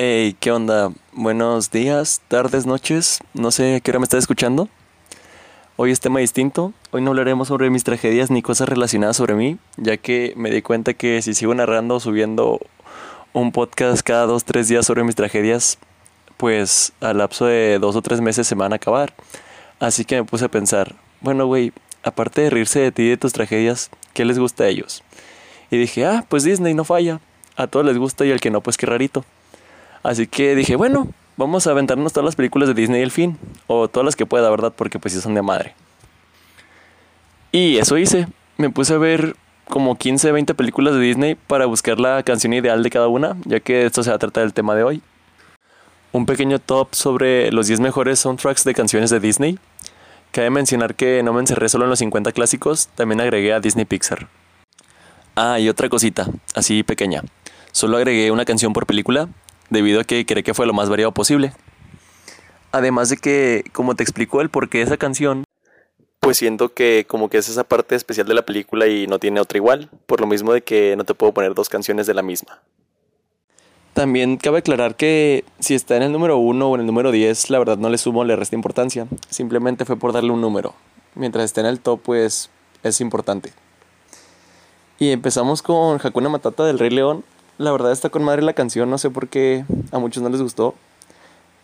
Hey, ¿qué onda? Buenos días, tardes, noches. No sé qué hora me estás escuchando. Hoy es tema distinto. Hoy no hablaremos sobre mis tragedias ni cosas relacionadas sobre mí, ya que me di cuenta que si sigo narrando o subiendo un podcast cada dos, tres días sobre mis tragedias, pues al lapso de dos o tres meses se me van a acabar. Así que me puse a pensar, bueno, güey, aparte de reírse de ti y de tus tragedias, ¿qué les gusta a ellos? Y dije, ah, pues Disney no falla. A todos les gusta y al que no, pues qué rarito. Así que dije, bueno, vamos a aventarnos todas las películas de Disney el fin. O todas las que pueda, ¿verdad? Porque pues sí son de madre. Y eso hice. Me puse a ver como 15, 20 películas de Disney para buscar la canción ideal de cada una, ya que esto se va a tratar del tema de hoy. Un pequeño top sobre los 10 mejores soundtracks de canciones de Disney. Cabe mencionar que no me encerré solo en los 50 clásicos, también agregué a Disney Pixar. Ah, y otra cosita, así pequeña. Solo agregué una canción por película, debido a que cree que fue lo más variado posible. Además de que, como te explicó el porqué de esa canción, pues siento que como que es esa parte especial de la película y no tiene otra igual, por lo mismo de que no te puedo poner dos canciones de la misma. También cabe aclarar que si está en el número 1 o en el número 10, la verdad no le sumo o le resta importancia, simplemente fue por darle un número. Mientras esté en el top, pues es importante. Y empezamos con Hakuna Matata del Rey León. La verdad está con madre la canción, no sé por qué a muchos no les gustó.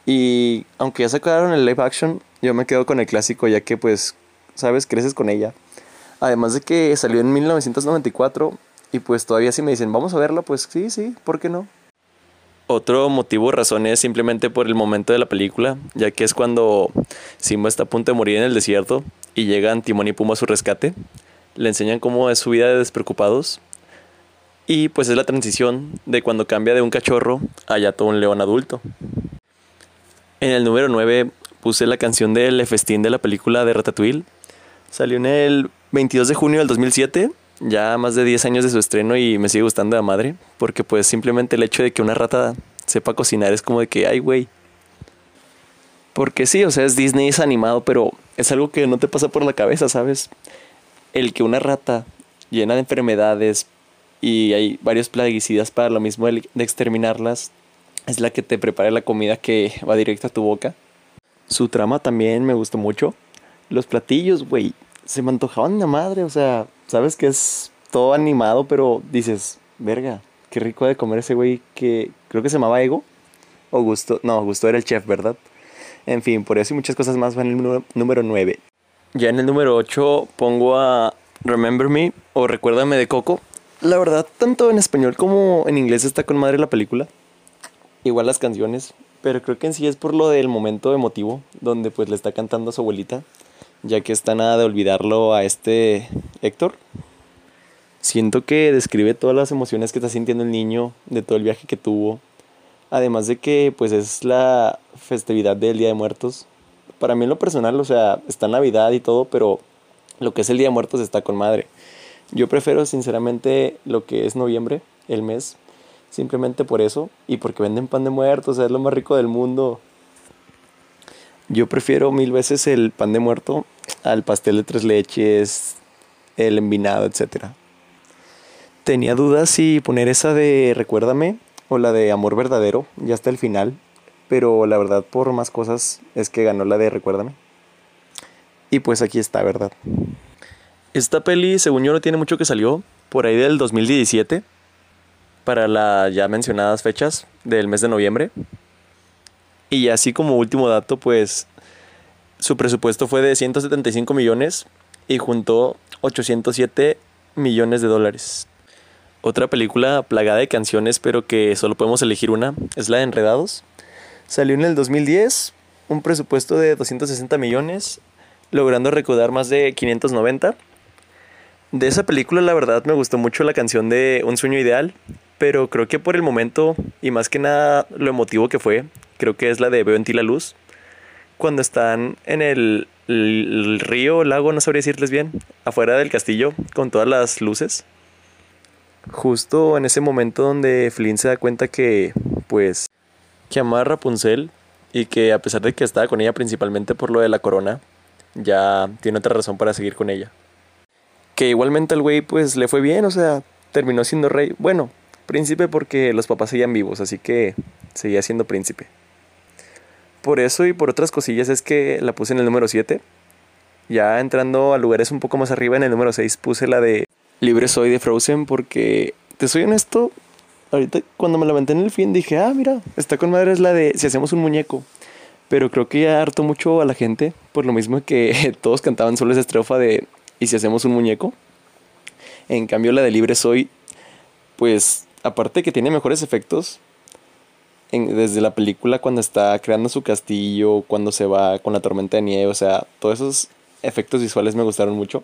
Y aunque ya sacaron el live action, yo me quedo con el clásico ya que pues, sabes, creces con ella. Además de que salió en 1994 y pues todavía si me dicen, vamos a verla, pues sí, sí, ¿por qué no? Otro motivo o razón es simplemente por el momento de la película, ya que es cuando Simba está a punto de morir en el desierto y llegan Timón y Pumba a su rescate. Le enseñan cómo es su vida de despreocupados. Y pues es la transición de cuando cambia de un cachorro a ya todo un león adulto. En el número 9 puse la canción del festín de la película de Ratatouille. Salió en el 22 de junio del 2007 ya más de 10 años de su estreno y me sigue gustando de madre, porque pues simplemente el hecho de que una rata sepa cocinar es como de que, ay, güey. Porque sí, o sea, es Disney, es animado, pero es algo que no te pasa por la cabeza, ¿sabes? El que una rata llena de enfermedades y hay varios plaguicidas para lo mismo de exterminarlas, es la que te prepara la comida que va directo a tu boca. Su trama también me gustó mucho. Los platillos, güey, se me antojaban de madre, o sea, sabes que es todo animado, pero dices, verga, qué rico de comer ese güey que creo que se llamaba Ego. O Gusto, no, Gusto era el chef, ¿verdad? En fin, por eso y muchas cosas más van en el número 9. Ya en el número 8 pongo a Remember Me o Recuérdame de Coco. La verdad, tanto en español como en inglés está con madre la película. Igual las canciones, pero creo que en sí es por lo del momento emotivo, donde pues le está cantando a su abuelita ya que está nada de olvidarlo a este Héctor. Siento que describe todas las emociones que está sintiendo el niño de todo el viaje que tuvo. Además de que pues es la festividad del Día de Muertos. Para mí en lo personal, o sea, está Navidad y todo, pero lo que es el Día de Muertos está con madre. Yo prefiero sinceramente lo que es noviembre, el mes, simplemente por eso y porque venden pan de muertos, es lo más rico del mundo. Yo prefiero mil veces el pan de muerto al pastel de tres leches, el envinado, etc. Tenía dudas si poner esa de Recuérdame o la de Amor Verdadero, ya hasta el final, pero la verdad por más cosas es que ganó la de Recuérdame. Y pues aquí está, ¿verdad? Esta peli, según yo, no tiene mucho que salió, por ahí del 2017, para las ya mencionadas fechas del mes de noviembre. Y así como último dato, pues su presupuesto fue de 175 millones y juntó 807 millones de dólares. Otra película plagada de canciones, pero que solo podemos elegir una, es la de Enredados. Salió en el 2010, un presupuesto de 260 millones, logrando recaudar más de 590. De esa película, la verdad, me gustó mucho la canción de Un sueño ideal, pero creo que por el momento y más que nada lo emotivo que fue, creo que es la de Veo en ti la luz, cuando están en el, el río, lago, no sabría decirles bien, afuera del castillo, con todas las luces. Justo en ese momento donde Flynn se da cuenta que, pues, que ama a Rapunzel y que a pesar de que estaba con ella principalmente por lo de la corona, ya tiene otra razón para seguir con ella. Que igualmente al güey pues le fue bien, o sea, terminó siendo rey. Bueno, príncipe porque los papás seguían vivos, así que seguía siendo príncipe. Por eso y por otras cosillas es que la puse en el número 7. Ya entrando a lugares un poco más arriba, en el número 6 puse la de Libre Soy de Frozen porque, te soy honesto, ahorita cuando me levanté en el fin dije, ah, mira, está con madre es la de si hacemos un muñeco. Pero creo que ya hartó mucho a la gente, por lo mismo que todos cantaban solo esa estrofa de ¿y si hacemos un muñeco? En cambio la de Libre Soy, pues aparte que tiene mejores efectos, desde la película cuando está creando su castillo, cuando se va con la tormenta de nieve, o sea, todos esos efectos visuales me gustaron mucho.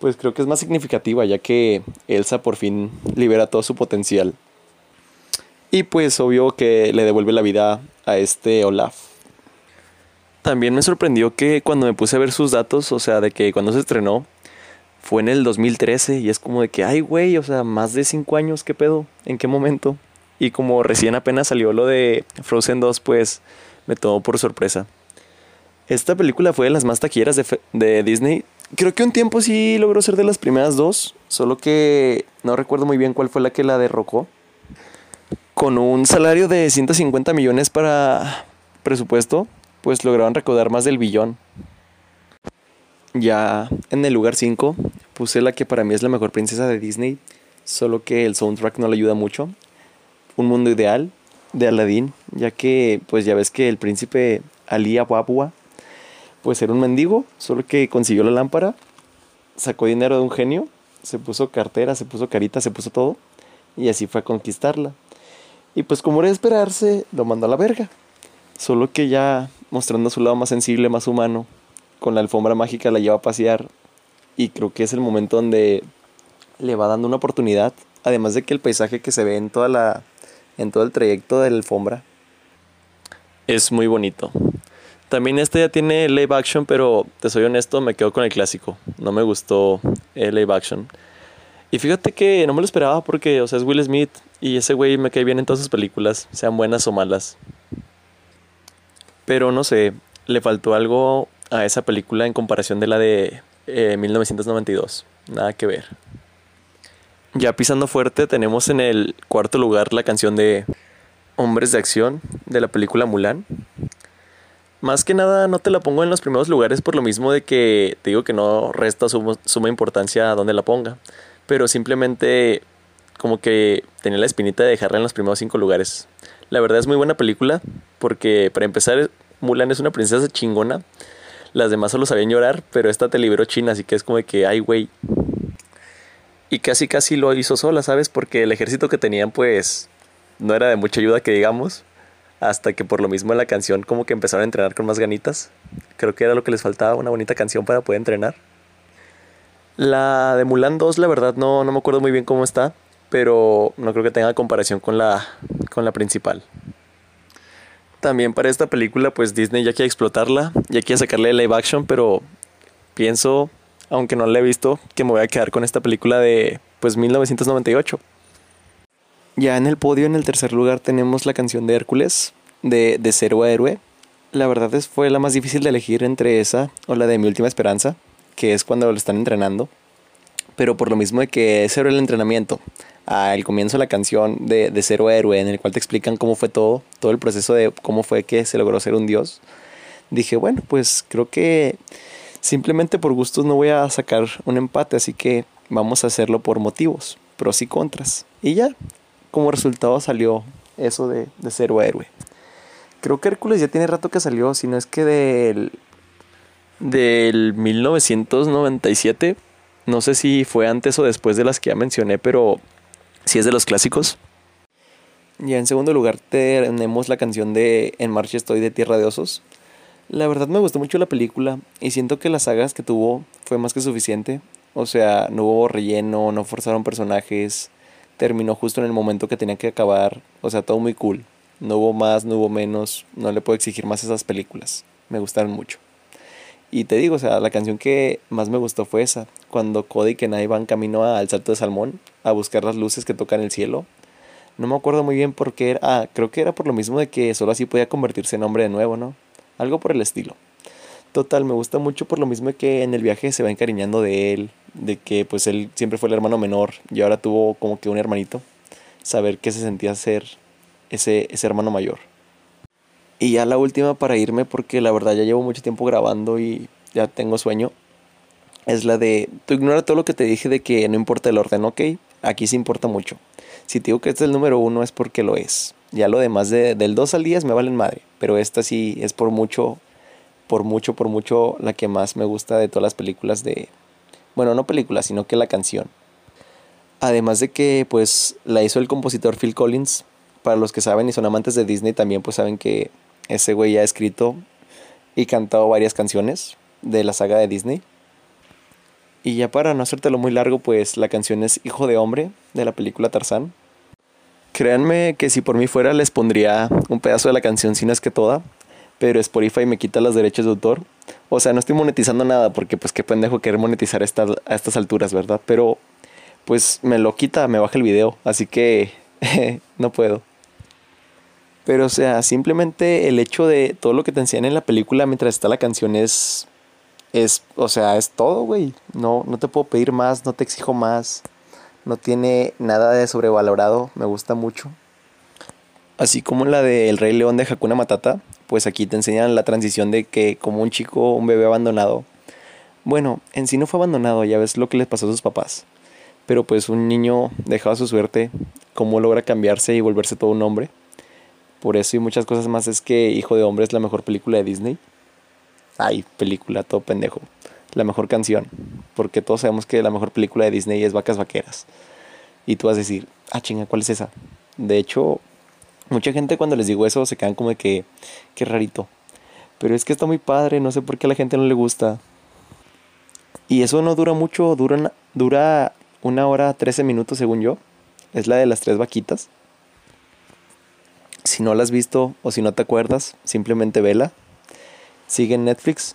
Pues creo que es más significativa ya que Elsa por fin libera todo su potencial. Y pues obvio que le devuelve la vida a este Olaf. También me sorprendió que cuando me puse a ver sus datos, o sea, de que cuando se estrenó, fue en el 2013 y es como de que, ay güey, o sea, más de 5 años, ¿qué pedo? ¿En qué momento? Y como recién apenas salió lo de Frozen 2, pues me tomó por sorpresa. Esta película fue de las más taquilleras de, Disney. Creo que un tiempo sí logró ser de las primeras dos, solo que no recuerdo muy bien cuál fue la que la derrocó. Con un salario de 150 millones para presupuesto, pues lograron recaudar más del billón. Ya en el lugar 5 puse la que para mí es la mejor princesa de Disney, solo que el soundtrack no le ayuda mucho un mundo ideal de Aladdin, ya que pues ya ves que el príncipe Ali Ababua pues era un mendigo, solo que consiguió la lámpara, sacó dinero de un genio, se puso cartera, se puso carita, se puso todo y así fue a conquistarla. Y pues como era de esperarse, lo mandó a la verga. Solo que ya mostrando su lado más sensible, más humano, con la alfombra mágica la lleva a pasear y creo que es el momento donde le va dando una oportunidad, además de que el paisaje que se ve en toda la en todo el trayecto de la alfombra. Es muy bonito. También este ya tiene live action, pero te soy honesto, me quedo con el clásico. No me gustó el live action. Y fíjate que no me lo esperaba porque, o sea, es Will Smith y ese güey me cae bien en todas sus películas, sean buenas o malas. Pero no sé, le faltó algo a esa película en comparación de la de 1992. Eh, Nada que ver. Ya pisando fuerte, tenemos en el cuarto lugar la canción de Hombres de Acción de la película Mulan. Más que nada no te la pongo en los primeros lugares por lo mismo de que te digo que no resta suma, importancia a dónde la ponga. Pero simplemente como que tenía la espinita de dejarla en los primeros cinco lugares. La verdad es muy buena película porque para empezar Mulan es una princesa chingona. Las demás solo sabían llorar, pero esta te liberó China, así que es como que, ay, güey, y casi casi lo hizo sola, ¿sabes? Porque el ejército que tenían pues no era de mucha ayuda que digamos, hasta que por lo mismo en la canción como que empezaron a entrenar con más ganitas. Creo que era lo que les faltaba, una bonita canción para poder entrenar. La de Mulan 2 la verdad no, no me acuerdo muy bien cómo está, pero no creo que tenga comparación con la, con la principal. También para esta película pues Disney ya quiere explotarla, ya quiere sacarle live action, pero pienso aunque no la he visto, que me voy a quedar con esta película de pues 1998. Ya en el podio, en el tercer lugar, tenemos la canción de Hércules, de, de Cero a Héroe. La verdad es fue la más difícil de elegir entre esa o la de Mi Última Esperanza, que es cuando lo están entrenando. Pero por lo mismo de que es el entrenamiento, al comienzo de la canción de, de Cero Héroe, en el cual te explican cómo fue todo, todo el proceso de cómo fue que se logró ser un dios, dije, bueno, pues creo que Simplemente por gustos no voy a sacar un empate, así que vamos a hacerlo por motivos, pros y contras. Y ya, como resultado salió eso de, de cero héroe. Creo que Hércules ya tiene rato que salió, si no es que del, del 1997. No sé si fue antes o después de las que ya mencioné, pero si es de los clásicos. Ya en segundo lugar tenemos la canción de En Marcha Estoy de Tierra de Osos. La verdad me gustó mucho la película y siento que las sagas que tuvo fue más que suficiente. O sea, no hubo relleno, no forzaron personajes, terminó justo en el momento que tenía que acabar. O sea, todo muy cool. No hubo más, no hubo menos, no le puedo exigir más esas películas. Me gustaron mucho. Y te digo, o sea, la canción que más me gustó fue esa, cuando Cody y Kenai van camino al Salto de Salmón a buscar las luces que tocan el cielo. No me acuerdo muy bien por qué era. Ah, creo que era por lo mismo de que solo así podía convertirse en hombre de nuevo, ¿no? algo por el estilo. Total, me gusta mucho por lo mismo que en el viaje se va encariñando de él, de que pues él siempre fue el hermano menor y ahora tuvo como que un hermanito. Saber qué se sentía ser ese, ese hermano mayor. Y ya la última para irme, porque la verdad ya llevo mucho tiempo grabando y ya tengo sueño, es la de, tú ignora todo lo que te dije de que no importa el orden, ok, aquí sí importa mucho. Si te digo que este es el número uno es porque lo es. Ya lo demás de, del 2 al 10 me valen madre, pero esta sí es por mucho, por mucho, por mucho la que más me gusta de todas las películas de, bueno, no películas, sino que la canción. Además de que pues la hizo el compositor Phil Collins, para los que saben y son amantes de Disney también pues saben que ese güey ya ha escrito y cantado varias canciones de la saga de Disney. Y ya para no hacértelo muy largo, pues la canción es Hijo de Hombre de la película Tarzán. Créanme que si por mí fuera les pondría un pedazo de la canción, si no es que toda, pero Spotify me quita los derechos de autor. O sea, no estoy monetizando nada porque pues qué pendejo querer monetizar esta, a estas alturas, ¿verdad? Pero pues me lo quita, me baja el video, así que no puedo. Pero o sea, simplemente el hecho de todo lo que te enseñan en la película mientras está la canción es es, o sea, es todo, güey. No, no te puedo pedir más, no te exijo más. No tiene nada de sobrevalorado, me gusta mucho. Así como la de El Rey León de Hakuna Matata, pues aquí te enseñan la transición de que como un chico, un bebé abandonado. Bueno, en sí no fue abandonado, ya ves lo que les pasó a sus papás. Pero pues un niño dejaba su suerte, cómo logra cambiarse y volverse todo un hombre. Por eso y muchas cosas más es que Hijo de Hombre es la mejor película de Disney. Ay, película, todo pendejo. La mejor canción. Porque todos sabemos que la mejor película de Disney es Vacas Vaqueras. Y tú vas a decir, ah, chinga, ¿cuál es esa? De hecho, mucha gente cuando les digo eso se quedan como de que, qué rarito. Pero es que está muy padre, no sé por qué a la gente no le gusta. Y eso no dura mucho, dura una, dura una hora, trece minutos según yo. Es la de las tres vaquitas. Si no la has visto o si no te acuerdas, simplemente vela sigue en Netflix.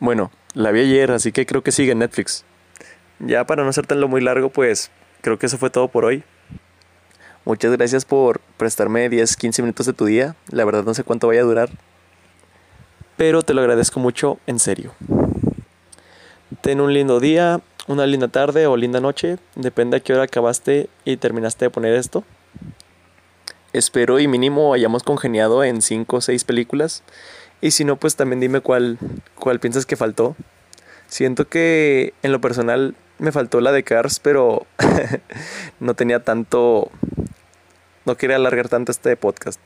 Bueno, la vi ayer, así que creo que sigue en Netflix. Ya para no lo muy largo, pues creo que eso fue todo por hoy. Muchas gracias por prestarme 10, 15 minutos de tu día. La verdad no sé cuánto vaya a durar. Pero te lo agradezco mucho, en serio. Ten un lindo día, una linda tarde o linda noche. Depende a qué hora acabaste y terminaste de poner esto. Espero y mínimo hayamos congeniado en 5 o 6 películas. Y si no, pues también dime cuál, cuál piensas que faltó. Siento que en lo personal me faltó la de Cars, pero no tenía tanto... No quería alargar tanto este podcast.